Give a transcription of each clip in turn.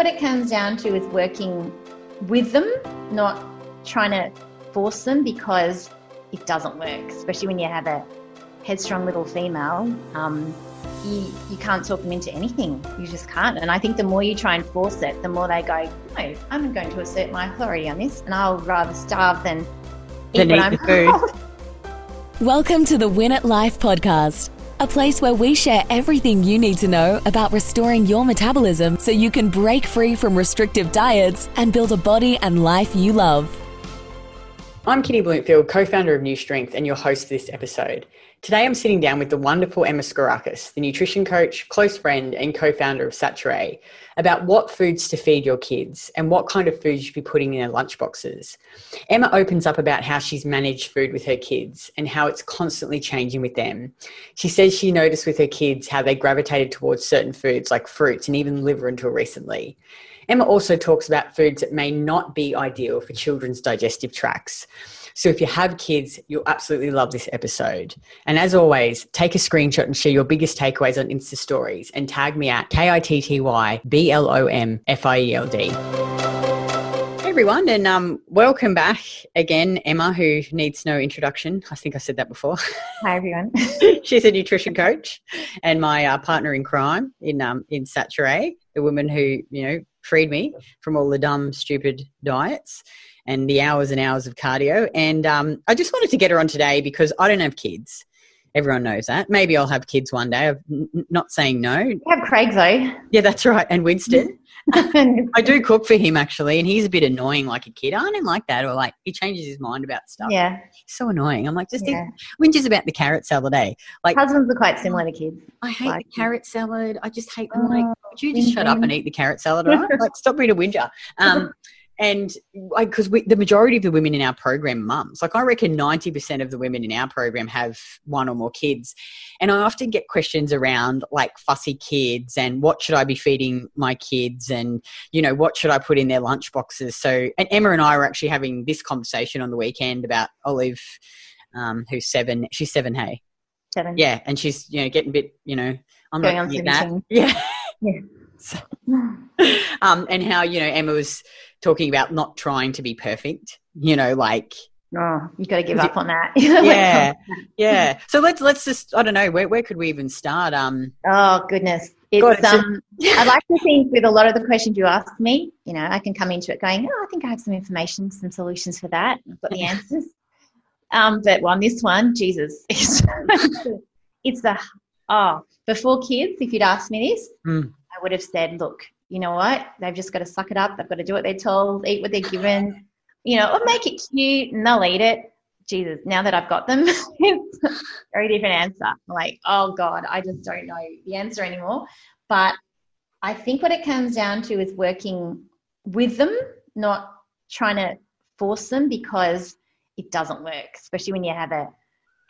what it comes down to is working with them, not trying to force them because it doesn't work, especially when you have a headstrong little female. Um, you, you can't talk them into anything. You just can't. And I think the more you try and force it, the more they go, no, I'm going to assert my authority on this, and I'll rather starve than eat Than what eat I'm the food. Welcome to the Win at Life podcast, a place where we share everything you need to know about restoring your metabolism so you can break free from restrictive diets and build a body and life you love. I'm Kitty Bloomfield, co founder of New Strength, and your host for this episode. Today I'm sitting down with the wonderful Emma Sgourakis, the nutrition coach, close friend, and co founder of Saturee, about what foods to feed your kids and what kind of foods you should be putting in their lunchboxes. Emma opens up about how she's managed food with her kids and how it's constantly changing with them. She says she noticed with her kids how they gravitated towards certain foods like fruits and even liver until recently. Emma also talks about foods that may not be ideal for children's digestive tracts. So if you have kids, you'll absolutely love this episode. And as always, take a screenshot and share your biggest takeaways on Insta stories and tag me at K I T T Y B L O M F I E L D. Hey everyone, and um, welcome back again, Emma, who needs no introduction. I think I said that before. Hi, everyone. She's a nutrition coach and my uh, partner in crime in um, in Saturee, the woman who you know freed me from all the dumb, stupid diets and the hours and hours of cardio. And um, I just wanted to get her on today because I don't have kids. Everyone knows that. Maybe I'll have kids one day. I'm not saying no. We have Craig, though. Yeah, that's right. And Winston. I do cook for him actually, and he's a bit annoying like a kid. I don't like that, or like he changes his mind about stuff. yeah. He's so annoying. I'm like, just Yeah. whinges about the carrot salad, eh? Like, Husbands are quite similar to kids. I hate like- the carrot salad. I just hate. Like, Oh, would you just shut up and eat the carrot salad? right? like, stop being a whinger. Um, and because the majority of the women in our program, mums, like I reckon ninety percent of the women in our program have one or more kids, and I often get questions around like fussy kids and what should I be feeding my kids, and you know what should I put in their lunch boxes. So, and Emma and I were actually having this conversation on the weekend about Olive, um, who's seven. She's seven. Hey, Seven. yeah, and she's you know getting a bit you know I'm Going not on that. Yeah. Yeah. So- um, and how you know Emma was talking about not trying to be perfect. You know, like Oh, you got to give up on that. yeah, yeah. So let's let's just I don't know where where could we even start? Um, Oh goodness. It's, God, um, I like to think with a lot of the questions you ask me, you know, I can come into it going, oh, I think I have some information, some solutions for that. I've got the answers. Um, but on this one, Jesus, it's, it's the oh, before kids, if you'd asked me this, Mm. I would have said, look, you know what? They've just got to suck it up. They've got to do what they're told, eat what they're given, you know, or make it cute and they'll eat it. Jesus, now that I've got them, very different answer. Like, oh God, I just don't know the answer anymore. But I think what it comes down to is working with them, not trying to force them because it doesn't work, especially when you have a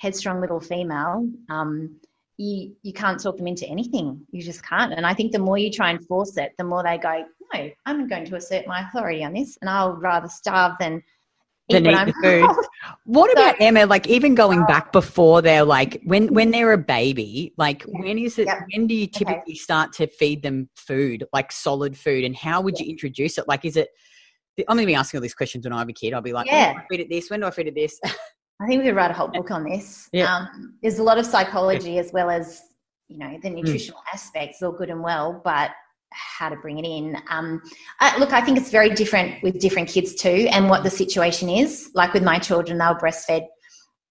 headstrong little female. Um, you, you can't talk them into anything. You just can't. And I think the more you try and force it, the more they go, no, I'm going to assert my authority on this, and I'll rather starve than eat Than eat the food. what So- about Emma? Like even going back oh. before they're like when when they're a baby, like when is it? Yep. When do you typically start to feed them food, like solid food, and how would you introduce it? Like, is it? I'm going to be asking all these questions when I have a kid. I'll be like, when Yeah. do I feed it this? When do I feed it this? I think we could write a whole book on this. Yeah. Um, there's a lot of psychology as well as you know Hmm. the nutritional aspects, all good and well, but how to bring it in. Um, I, look, I think it's very different with different kids too, and what the situation is. Like with my children, they were breastfed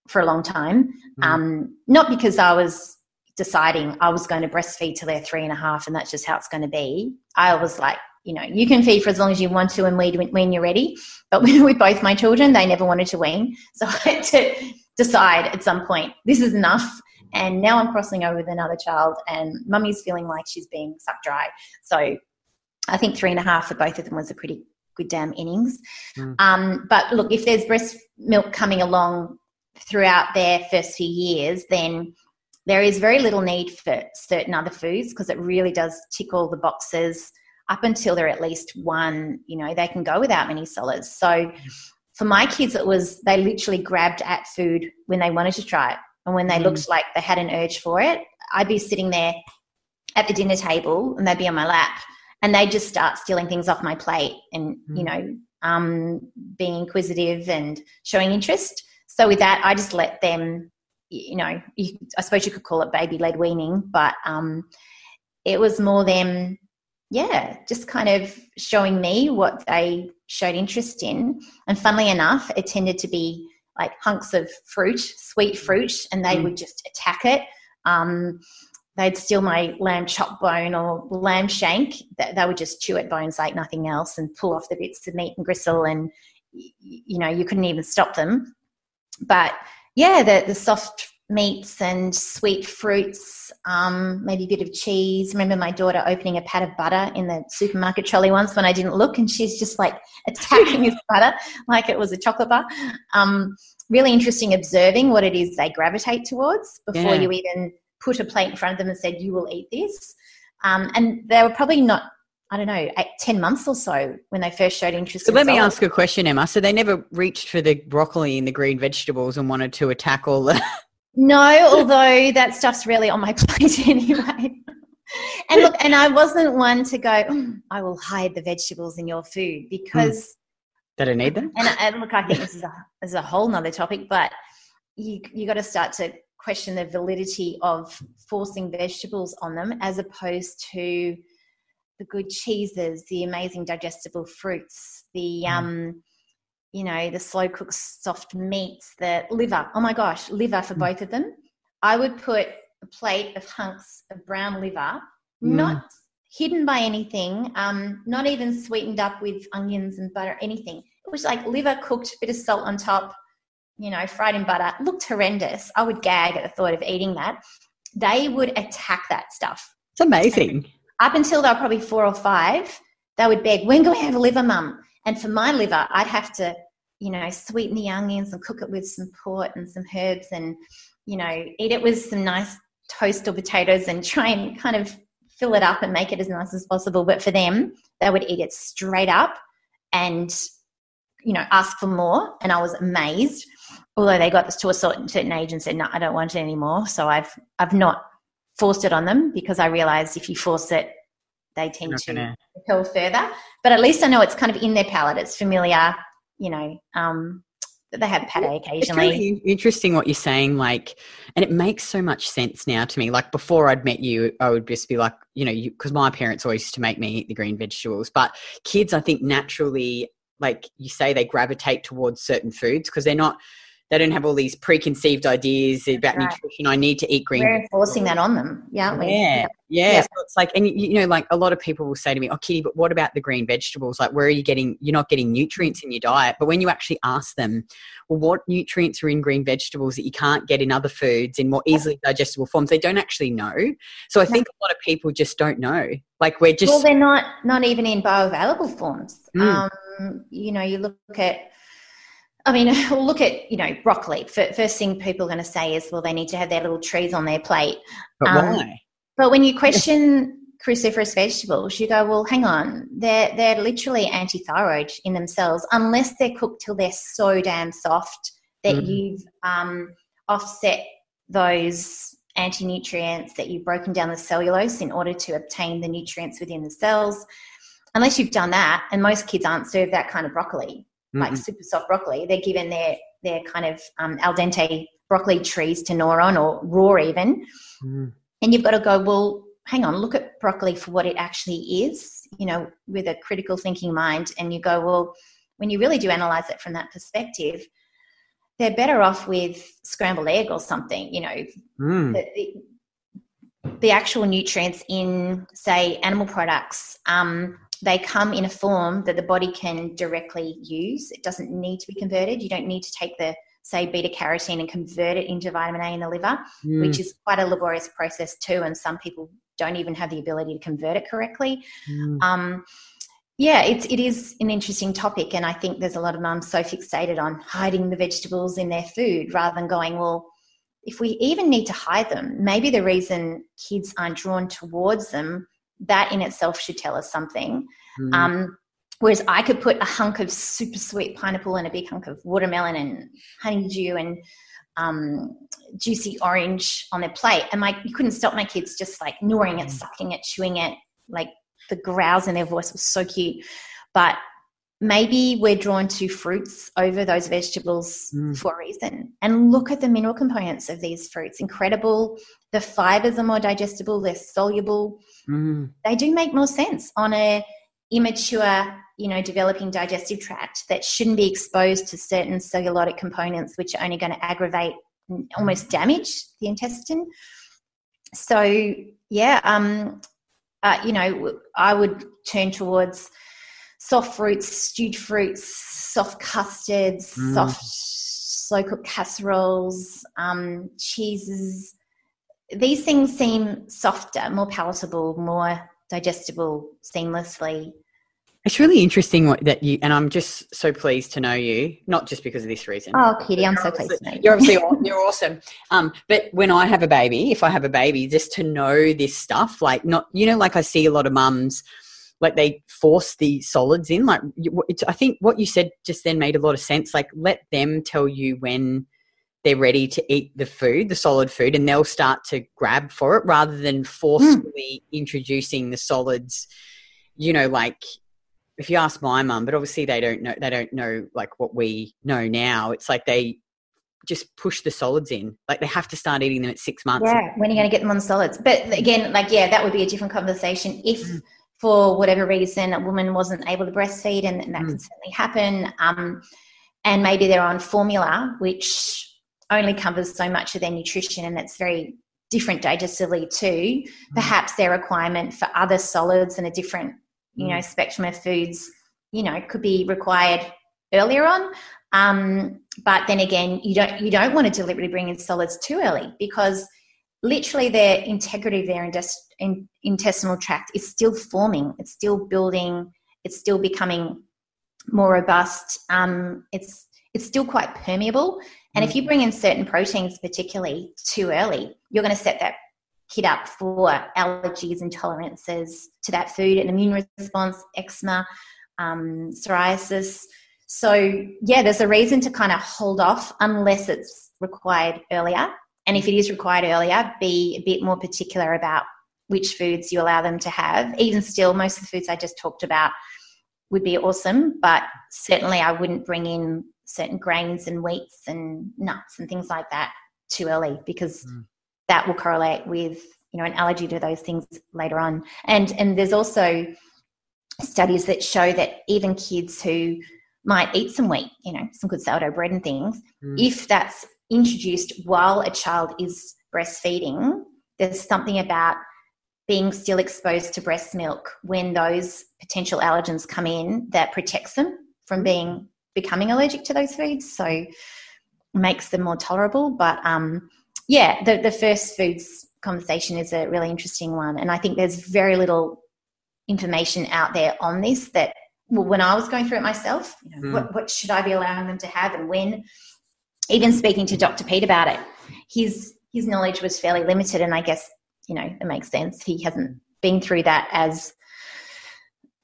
for a long time, Mm. um, not because I was deciding I was going to breastfeed till they're three and a half, and that's just how it's going to be. I was like, you know, you can feed for as long as you want to and wean when- when you're ready. But with both my children, they never wanted to wean. So I had to decide at some point, this is enough. And now I'm crossing over with another child, and mummy's feeling like she's being sucked dry. So I think three and a half for both of them was a pretty good damn innings. Mm. Um, but look, if there's breast milk coming along throughout their first few years, then there is very little need for certain other foods because it really does tick all the boxes up until they're at least one, you know, they can go without many solids. So for my kids, it was they literally grabbed at food when they wanted to try it. And when they Mm. looked like they had an urge for it, I'd be sitting there at the dinner table and they'd be on my lap and they'd just start stealing things off my plate and Mm. you know um, being inquisitive and showing interest. So with that, I just let them, you know, you, I suppose you could call it baby led weaning, but um, it was more them, yeah, just kind of showing me what they showed interest in. And funnily enough, it tended to be like hunks of fruit, sweet fruit, and they Mm. would just attack it. Um, they'd steal my lamb chop bone or lamb shank. They, they would just chew at bones like nothing else and pull off the bits of meat and gristle, and you know you couldn't even stop them. But yeah, the the soft meats and sweet fruits, um, maybe a bit of cheese. Remember my daughter opening a pat of butter in the supermarket trolley once when I didn't look, and she's just like attacking this butter like it was a chocolate bar. Um, really interesting observing what it is they gravitate towards before Yeah. you even put a plate in front of them and said, You will eat this. Um, and they were probably not, I don't know, eight, 10 months or so when they first showed interest. So in let me ask a question, Emma. So they never reached for the broccoli and the green vegetables and wanted to attack all the. No, although that stuff's really on my plate anyway. and look, and I wasn't one to go, "Mm, I will hide the vegetables in your food because They don't need them. and, and look, I think this is a this is a whole nother topic, but you you got to start to question the validity of forcing vegetables on them as opposed to the good cheeses, the amazing digestible fruits, the Mm. um, you know, the slow cooked soft meats, the liver. Oh my gosh, liver for Mm. both of them. I would put a plate of hunks of brown liver, Mm. not hidden by anything, um, not even sweetened up with onions and butter, anything. It was like liver cooked, bit of salt on top, you know, fried in butter. It looked horrendous. I would gag at the thought of eating that. They would attack that stuff. It's amazing. Up until they were probably four or five, they would beg, when can we have a liver, mum? And for my liver, I'd have to, you know, sweeten the onions and cook it with some port and some herbs and, you know, eat it with some nice toast or potatoes and try and kind of fill it up and make it as nice as possible. But for them, they would eat it straight up and, you know, ask for more. And I was amazed. Although they got this to a certain, age and said, no, I don't want it anymore. So I've, I've not forced it on them because I realized if you force it, they tend to repel further. But at least I know it's kind of in their palate. It's familiar, you know. Um, they have pate It's occasionally. really interesting what you're saying, like, and it makes so much sense now to me. Like before I'd met you, I would just be like, you know, because my parents always used to make me eat the green vegetables. But kids, I think naturally, like you say, they gravitate towards certain foods because they're not, they don't have all these preconceived ideas about Right. nutrition. I need to eat green. We're enforcing that on them, yeah, aren't we? Yeah, yeah. Yeah. So it's like, and you, you know, like a lot of people will say to me, "Oh, Kitty, but what about the green vegetables? Like, where are you getting? You're not getting nutrients in your diet." But when you actually ask them, well, what nutrients are in green vegetables that you can't get in other foods in more easily digestible forms, they don't actually know. So I think a lot of people just don't know. Like, we're just well, they're not not even in bioavailable forms. Mm. Um, you know, you look at. I mean, look at you know broccoli. First thing people are going to say is, well, they need to have their little trees on their plate. but um, why? But when you question cruciferous vegetables, you go, well, hang on, they're they're literally anti-thyroid in themselves, unless they're cooked till they're so damn soft that Mm. you've um, offset those anti-nutrients, that you've broken down the cellulose in order to obtain the nutrients within the cells. Unless you've done that, and most kids aren't served that kind of broccoli, like Mm-mm. super soft broccoli, they're given their their kind of um, al dente broccoli trees to gnaw on, or raw even Mm. and you've got to go well hang on look at broccoli for what it actually is you know with a critical thinking mind and you go well when you really do analyze it from that perspective they're better off with scrambled egg or something you know Mm. the, the, the actual nutrients in say animal products um, they come in a form that the body can directly use it doesn't need to be converted you don't need to take the say beta carotene and convert it into vitamin a in the liver Mm. which is quite a laborious process too and some people don't even have the ability to convert it correctly Mm. um, yeah it's, it is an interesting topic and i think there's a lot of mums so fixated on hiding the vegetables in their food rather than going well if we even need to hide them maybe the reason kids aren't drawn towards them that in itself should tell us something Mm. um, whereas I could put a hunk of super sweet pineapple and a big hunk of watermelon and honeydew and um, juicy orange on their plate, and my you couldn't stop my kids just like gnawing it, Mm. sucking it, chewing it, like the growls in their voice was so cute. But maybe we're drawn to fruits over those vegetables mm. for a reason. And look at the mineral components of these fruits. Incredible. The fibers are more digestible, they're soluble. Mm. They do make more sense on a immature, you know, developing digestive tract that shouldn't be exposed to certain cellulotic components which are only going to aggravate and almost damage the intestine. So yeah, um, uh, you know, I would turn towards soft fruits, stewed fruits, soft custards, mm. soft slow cooked casseroles, um, cheeses. These things seem softer, more palatable, more digestible seamlessly. It's really interesting that you, and I'm just so pleased to know you, not just because of this reason. Oh, Kitty, I'm so pleased to know you. You're obviously you're awesome. Um, but when I have a baby, if I have a baby, just to know this stuff, like not, you know, like I see a lot of mums like they force the solids in. Like I think what you said just then made a lot of sense. Like let them tell you when they're ready to eat the food, the solid food, and they'll start to grab for it rather than forcefully mm. introducing the solids. You know, like if you ask my mum, but obviously they don't know. They don't know like what we know now. It's like they just push the solids in. Like they have to start eating them at six months. Yeah, when are you going to get them on solids? But again, like yeah, that would be a different conversation if. Mm for whatever reason a woman wasn't able to breastfeed, and, and that mm. can certainly happen. Um, and maybe they're on formula, which only covers so much of their nutrition, and it's very different digestively too. Mm. Perhaps their requirement for other solids and a different, you mm. know, spectrum of foods, you know, could be required earlier on. Um, but then again, you don't you don't want to deliberately bring in solids too early because literally their integrity of their in, intestinal tract is still forming, it's still building, it's still becoming more robust. Um, it's it's still quite permeable. And if you bring in certain proteins, particularly too early, you're going to set that kid up for allergies, intolerances to that food, an immune response, eczema, um, psoriasis. So, yeah, there's a reason to kind of hold off unless it's required earlier. And if it is required earlier, be a bit more particular about which foods you allow them to have. Even still, most of the foods I just talked about would be awesome, but certainly I wouldn't bring in certain grains and wheats and nuts and things like that too early because mm. that will correlate with you know an allergy to those things later on. And and there's also studies that show that even kids who might eat some wheat, you know, some good sourdough bread and things, mm. if that's introduced while a child is breastfeeding, there's something about being still exposed to breast milk when those potential allergens come in that protects them from being becoming allergic to those foods. So makes them more tolerable. But um, yeah, the, the first foods conversation is a really interesting one. And I think there's very little information out there on this that well, when I was going through it myself, you know, mm. what, what should I be allowing them to have and when? even speaking to Dr. Peat about it, his his knowledge was fairly limited, and I guess you know it makes sense. He hasn't been through that as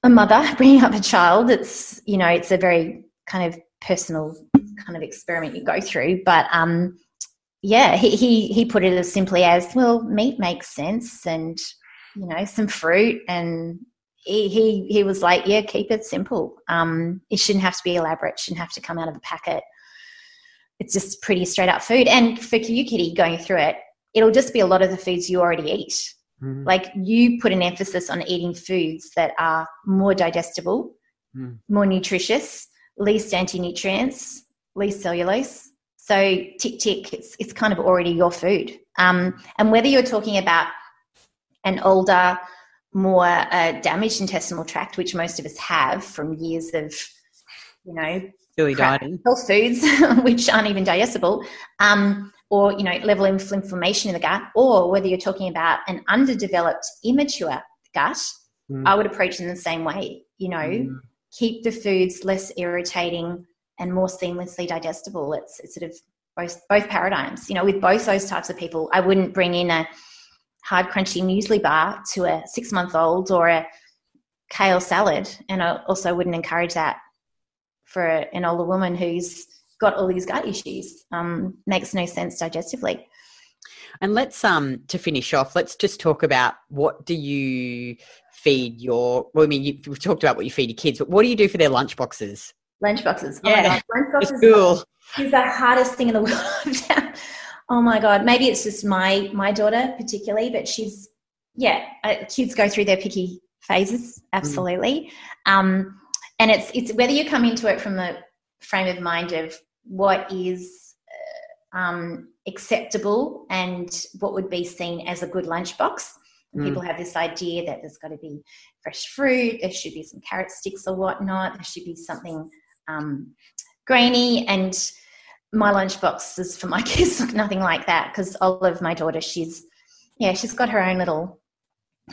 a mother bringing up a child. It's you know it's a very kind of personal kind of experiment you go through, but um, yeah, he, he he put it as simply as well, meat makes sense, and you know some fruit and he, he, he was like, yeah, keep it simple. Um, it shouldn't have to be elaborate. It shouldn't have to come out of a packet it's just pretty straight up food. And for you, Kitty, going through it, it'll just be a lot of the foods you already eat. Mm-hmm. Like you put an emphasis on eating foods that are more digestible, mm. more nutritious, least anti nutrients, least cellulose. So tick tick, it's it's kind of already your food. Um, and whether you're talking about an older, more uh, damaged intestinal tract, which most of us have from years of, you know, Billy dieting. Health foods, which aren't even digestible, um, or you know, level of inflammation in the gut, or whether you're talking about an underdeveloped, immature gut, mm. I would approach in the same way. You know, mm. keep the foods less irritating and more seamlessly digestible. It's, it's sort of both both paradigms. You know, with both those types of people, I wouldn't bring in a hard crunchy muesli bar to a six month old or a kale salad, and I also wouldn't encourage that for an older woman who's got all these gut issues. Um, makes no sense digestively. And let's um to finish off, let's just talk about what do you feed your well, I mean you, have talked about what you feed your kids, but what do you do for their lunch boxes? Lunch boxes. Oh yeah. lunch boxes cool. is the hardest thing in the world. oh my god. Maybe it's just my my daughter particularly, but she's yeah, uh, kids go through their picky phases, mm. absolutely. Mm. Um, and it's it's whether you come into it from the frame of mind of what is uh, um, acceptable and what would be seen as a good lunchbox. Mm. People have this idea that there's got to be fresh fruit, there should be some carrot sticks or whatnot, there should be something um, grainy. And my lunchboxes for my kids look nothing like that because Olive, my daughter, she's yeah, she's got her own little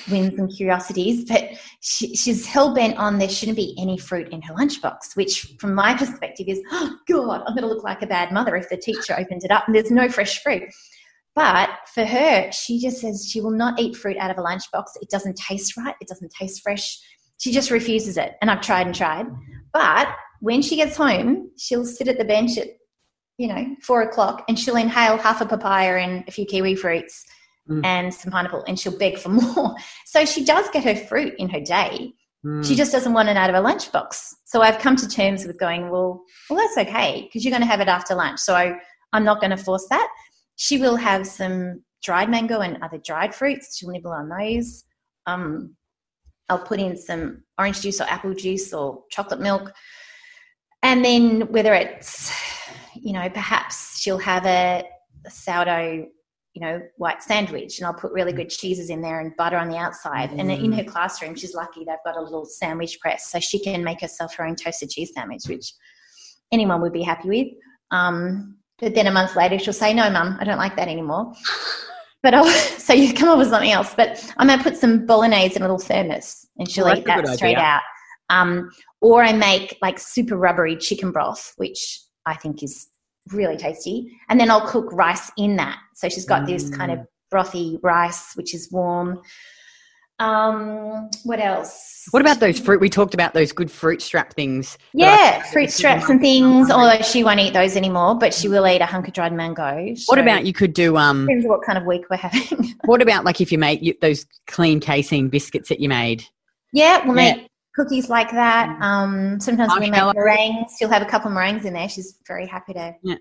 whims and curiosities, but she, she's hell bent on there shouldn't be any fruit in her lunchbox, which from my perspective is, oh God, I'm going to look like a bad mother if the teacher opens it up and there's no fresh fruit. But for her, she just says she will not eat fruit out of a lunchbox. It doesn't taste right. It doesn't taste fresh. She just refuses it. And I've tried and tried. But when she gets home, she'll sit at the bench at, you know, four o'clock and she'll inhale half a papaya and a few kiwi fruits mm. and some pineapple and she'll beg for more. So she does get her fruit in her day. Mm. She just doesn't want it out of a lunchbox. So I've come to terms with going, well, well, that's okay because you're going to have it after lunch. So I, I'm not going to force that. She will have some dried mango and other dried fruits. She'll nibble on those. Um, I'll put in some orange juice or apple juice or chocolate milk. And then whether it's, you know, perhaps she'll have a, a sourdough you know, white sandwich and I'll put really mm. good cheeses in there and butter on the outside. Mm. And in her classroom, she's lucky they've got a little sandwich press so she can make herself her own toasted cheese sandwich, which anyone would be happy with. Um, but then a month later, she'll say, No, mum, I don't like that anymore. But I'll, so you come up with something else. But I'm going to put some bolognese in a little thermos and she'll well, eat that straight idea. out. Um, or I make like super rubbery chicken broth, which I think is really tasty. And then I'll cook rice in that. So she's got mm. this kind of mm. brothy rice, which is warm. Um, what else? What about those fruit? We talked about those good fruit strap things. Yeah, fruit straps and things. Although she won't eat those anymore, but she will eat a hunk of dried mango. So what about you could do? Um, depends what kind of week we're having. what about like if you make those clean casein biscuits that you made? Yeah, we'll yeah. make cookies like that. Mm. Um, sometimes we make meringues. She'll have a couple of meringues in there. She's very happy to yeah.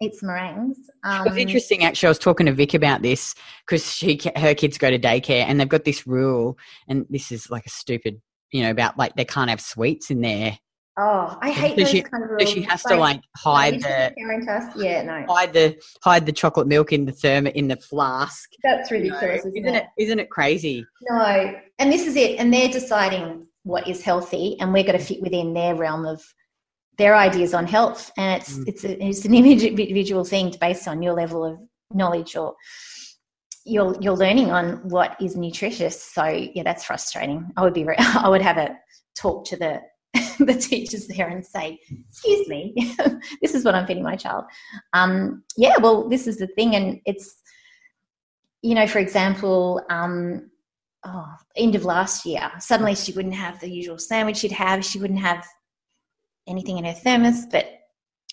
eat some meringues. Um, it was interesting, actually. I was talking to Vic about this because she her kids go to daycare and they've got this rule, and this is like a stupid, you know, about like they can't have sweets in there. Oh, I hate so those she, kind of rules. So she has like, to like hide the yeah, no. hide the hide the chocolate milk in the therm in the flask. That's ridiculous, you know? isn't, isn't it? it? Isn't it crazy? No, and this is it. And they're deciding what is healthy and we're going to fit within their realm of their ideas on health. And it's mm. it's a, it's an individual thing based on your level of knowledge or your your learning on what is nutritious. So yeah that's frustrating. I would be i would have a talk to the the teachers there and say excuse me this is what i'm feeding my child. Um, yeah well this is the thing and it's you know for example um, oh, end of last year, suddenly she wouldn't have the usual sandwich she'd have. She wouldn't have anything in her thermos, but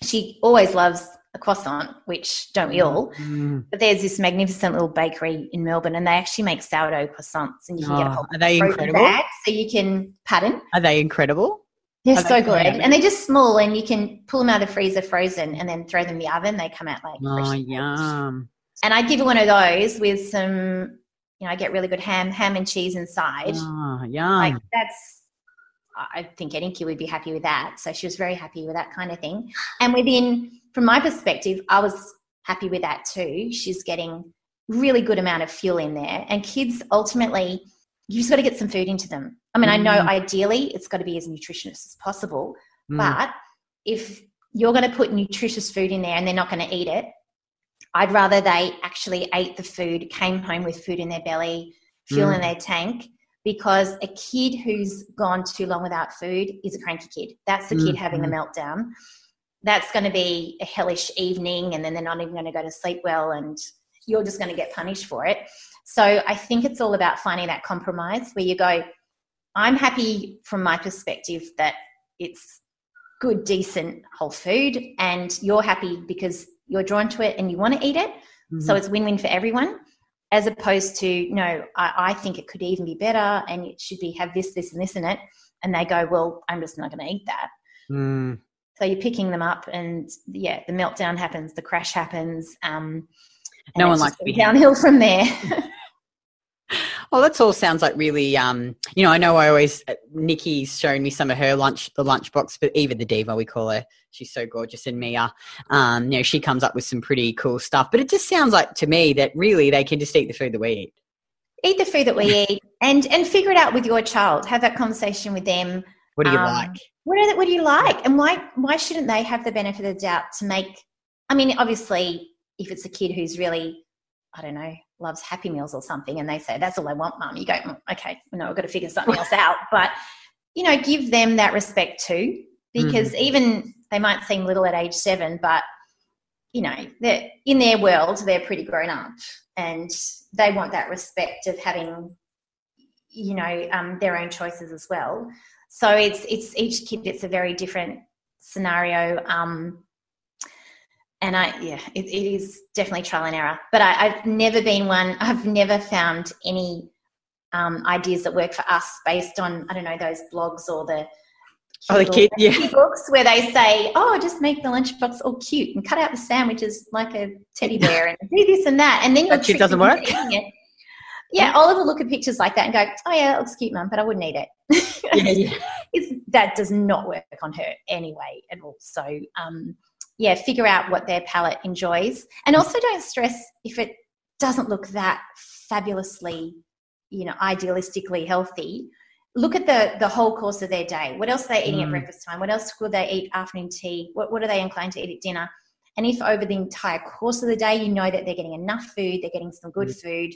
she always loves a croissant, which don't we all? Mm. But there's this magnificent little bakery in Melbourne, and they actually make sourdough croissants, and you can oh, get a oh, whole are they incredible? Bag, so you can pattern. Are they incredible? They're are so they good, and they're just small, and you can pull them out of the freezer frozen, and then throw them in the oven. They come out like oh yum. And I'd give her one of those with some you know, I get really good ham, ham and cheese inside. Oh, yum. Like that's, I think any kid would be happy with that. So she was very happy with that kind of thing. And within, from my perspective, I was happy with that too. She's getting really good amount of fuel in there. And kids ultimately, you just got to get some food into them. I mean, mm. I know mm. ideally it's got to be as nutritious as possible, mm. but if you're going to put nutritious food in there and they're not going to eat it, I'd rather they actually ate the food, came home with food in their belly, fuel mm. in their tank, because a kid who's gone too long without food is a cranky kid. That's the mm. kid having the mm-hmm. meltdown. That's going to be a hellish evening, and then they're not even going to go to sleep well, and you're just going to get punished for it. So I think it's all about finding that compromise where you go, I'm happy from my perspective that it's good, decent, whole food, and you're happy because you're drawn to it and you want to eat it, So it's win win for everyone, as opposed to, no, I, I think it could even be better and it should be have this, this, and this in it. And they go, well, I'm just not going to eat that. Mm. So you're picking them up, and yeah, the meltdown happens, the crash happens. Um, No one likes to be downhill from there. Well, that all sounds like really, um, you know, I know I always, uh, Nikki's shown me some of her lunch, the lunchbox, but Eva the Diva, we call her. She's so gorgeous. And Mia, um, you know, she comes up with some pretty cool stuff. But it just sounds like to me that really they can just eat the food that we eat. eat the food that we eat, and and figure it out with your child. Have that conversation with them. What do you Um, like? What are the, what do you like, and why why shouldn't they have the benefit of the doubt to make? I mean, obviously, if it's a kid who's really, I don't know, loves Happy Meals or something, and they say that's all I want, mum, you go, "Mm, okay, no, I've got to figure something else out. But you know, give them that respect too, because even they might seem little at age seven, but you know, they're in their world, they're pretty grown up, and they want that respect of having, you know, um, their own choices as well. So it's it's each kid. It's a very different scenario. Um, and I, yeah, it, it is definitely trial and error. But I, I've never been one. I've never found any um, ideas that work for us based on I don't know those blogs or the Oh, the kid, yeah. books where they say, "Oh, just make the lunchbox all cute and cut out the sandwiches like a teddy bear and do this and that," and then That shit doesn't work? Yeah, Oliver will look at pictures like that and go, "Oh yeah, that looks cute, mum," but I wouldn't eat it. Yeah, yeah. It's, that does not work on her anyway at all. So, um, yeah, figure out what their palate enjoys, and also don't stress if it doesn't look that fabulously, you know, idealistically healthy. Look at the the whole course of their day. What else are they eating at Mm. breakfast time? What else will they eat afternoon tea? What what are they inclined to eat at dinner? And if over the entire course of the day you know that they're getting enough food, they're getting some good food,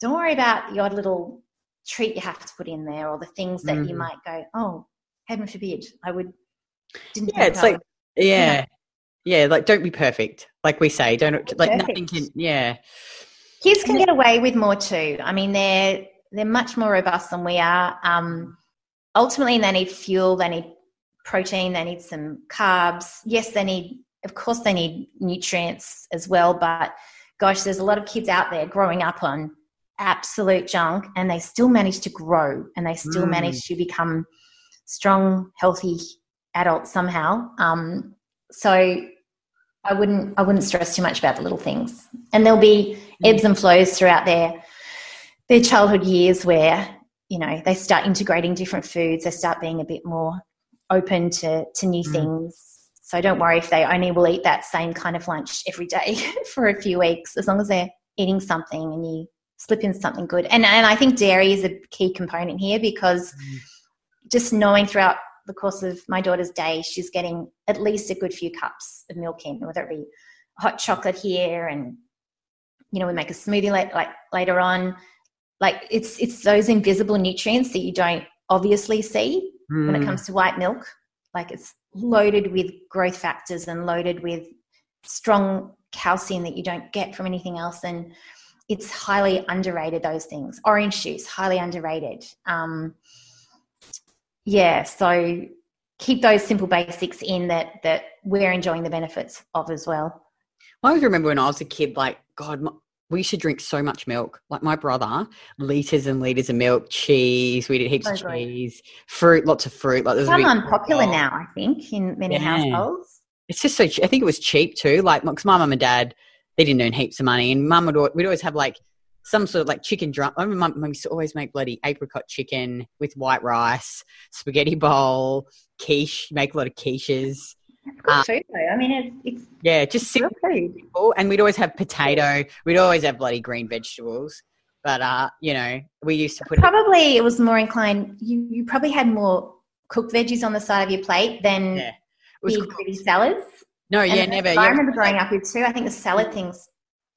don't worry about the odd little treat you have to put in there or the things that you Mhm. might go, oh, heaven forbid, I would. Yeah, it's like, yeah. Yeah, like don't be perfect. Like we say, don't, like Perfect. nothing can, yeah. kids can get away with more too. I mean, they're they're much more robust than we are. Um, ultimately, they need fuel. They need protein. They need some carbs. Yes, they need, of course, they need nutrients as well. But gosh, there's a lot of kids out there growing up on absolute junk, and they still manage to grow, and they still Mm. manage to become strong, healthy adults somehow. Um, so I wouldn't I wouldn't stress too much about the little things. And there'll be ebbs and flows throughout their their childhood years where, you know, they start integrating different foods, they start being a bit more open to, to new Mm. things. So don't worry if they only will eat that same kind of lunch every day for a few weeks, as long as they're eating something and you slip in something good. And and I think dairy is a key component here because Mm. just knowing throughout the course of my daughter's day, she's getting at least a good few cups of milk in, whether it be hot chocolate here and you know we make a smoothie like, like later on. Like it's it's those invisible nutrients that you don't obviously see when it Mm. comes to white milk. Like it's loaded with growth factors and loaded with strong calcium that you don't get from anything else. And it's highly underrated, those things. Orange juice, highly underrated. Um, yeah, so keep those simple basics in that that we're enjoying the benefits of as well. I always remember when I was a kid, like, God, my, we used to drink so much milk. Like my brother, liters and liters of milk, cheese. We did heaps of So cheese, fruit, lots of fruit. Like there's become unpopular now, I think, in many Yeah. households. It's just so. I think it was cheap too. Like, because my mum and dad, they didn't earn heaps of money, and mum would we'd always have like some sort of like chicken drum. I remember mum, used to always make bloody apricot chicken with white rice, spaghetti bowl, quiche. Make a lot of quiches. Uh, food, though. I mean, it's, it's Yeah, just simple. food. And we'd always have potato. We'd always have bloody green vegetables. But uh, you know, we used to put. Probably it was more inclined. You you probably had more cooked veggies on the side of your plate than Yeah. It was big pretty salads. No, And yeah, never. I remember growing up with too. I think the salad thing's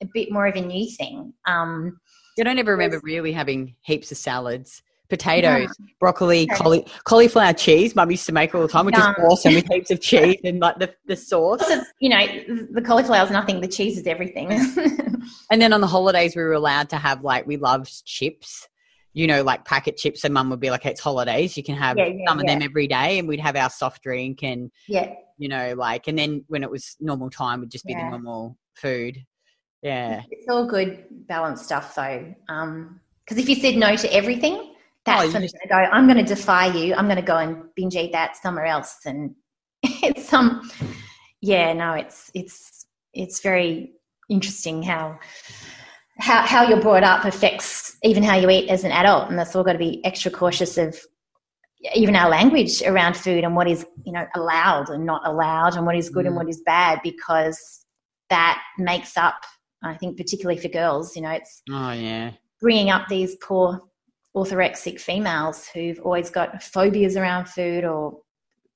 a bit more of a new thing. Um, I don't ever remember really having heaps of salads. Potatoes, broccoli, cauli- cauliflower cheese. Mum used to make all the time, which Yum. is awesome with heaps of cheese and like the, the sauce. also, you know, the cauliflower is nothing. The cheese is everything. And then on the holidays, we were allowed to have like we loved chips, you know, like packet chips. And Mum would be like, "It's holidays, you can have Yeah, yeah, some of yeah. them every day," and we'd have our soft drink and yeah, you know, like, and then when it was normal time, would just be Yeah. the normal food. Yeah. It's all good balanced stuff though. Um, because if you said no to everything, that's Oh, you when just- it's gonna go. I'm going to defy you. I'm going to go and binge eat that somewhere else, and it's um, yeah, no, it's it's it's very interesting how how how you're brought up affects even how you eat as an adult, and that's all got to be extra cautious of even our language around food and what is you know allowed and not allowed, and what is good and Mm. what is bad, because that makes up. I think particularly for girls, you know, it's Oh yeah. bringing up these poor orthorexic females who've always got phobias around food or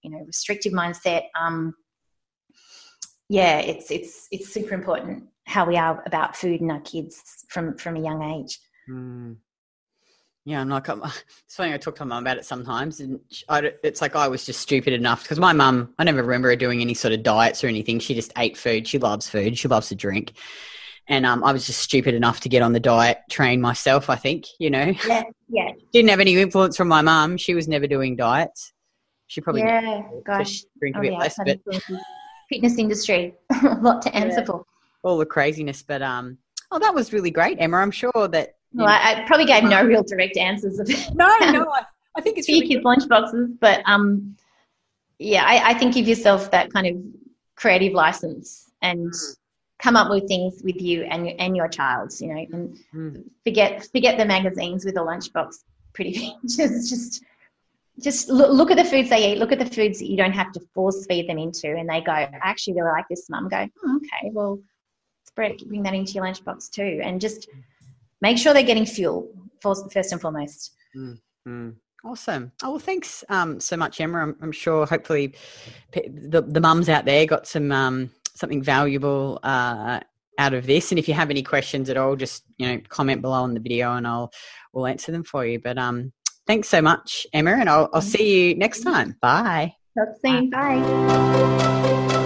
you know restrictive mindset um yeah it's it's it's super important how we are about food and our kids from from a young age Mm. Yeah, I'm like, I'm, it's funny. I talk to my mum about it sometimes, and I, it's like I was just stupid enough because my mum, I never remember her doing any sort of diets or anything. She just ate food. She loves food. She loves to drink, and um, I was just stupid enough to get on the diet, train myself. I think, you know, yeah yeah didn't have any influence from my mum. She was never doing diets. She probably yeah gosh drink a Oh, bit yeah, less, but fitness industry a lot to answer Yeah. for all the craziness. But um, oh, that was really great, Emma. I'm sure that. Well, I, I probably gave no real direct answers of no, no, I, I think it's for your really kids' lunch boxes, but um, yeah, I, I think give yourself that kind of creative license and Mm. come up with things with you and your and your child, you know, and Mm. forget forget the magazines with the lunchbox pretty just Just just look, look at the foods they eat. Look at the foods that you don't have to force feed them into, and they go, I actually really like this. Mum, go, "Oh, okay, well, spread bring that into your lunchbox too, and just make sure they're getting fuel first first and foremost. Mm. Awesome. Oh well, thanks um, so much, Emma. I'm, I'm sure hopefully the the mums out there got some um, something valuable uh, out of this. And if you have any questions at all, just you know comment below on the video, and I'll we'll answer them for you. But um, thanks so much, Emma, and I'll I'll see you next time. Bye. Talk soon. Bye.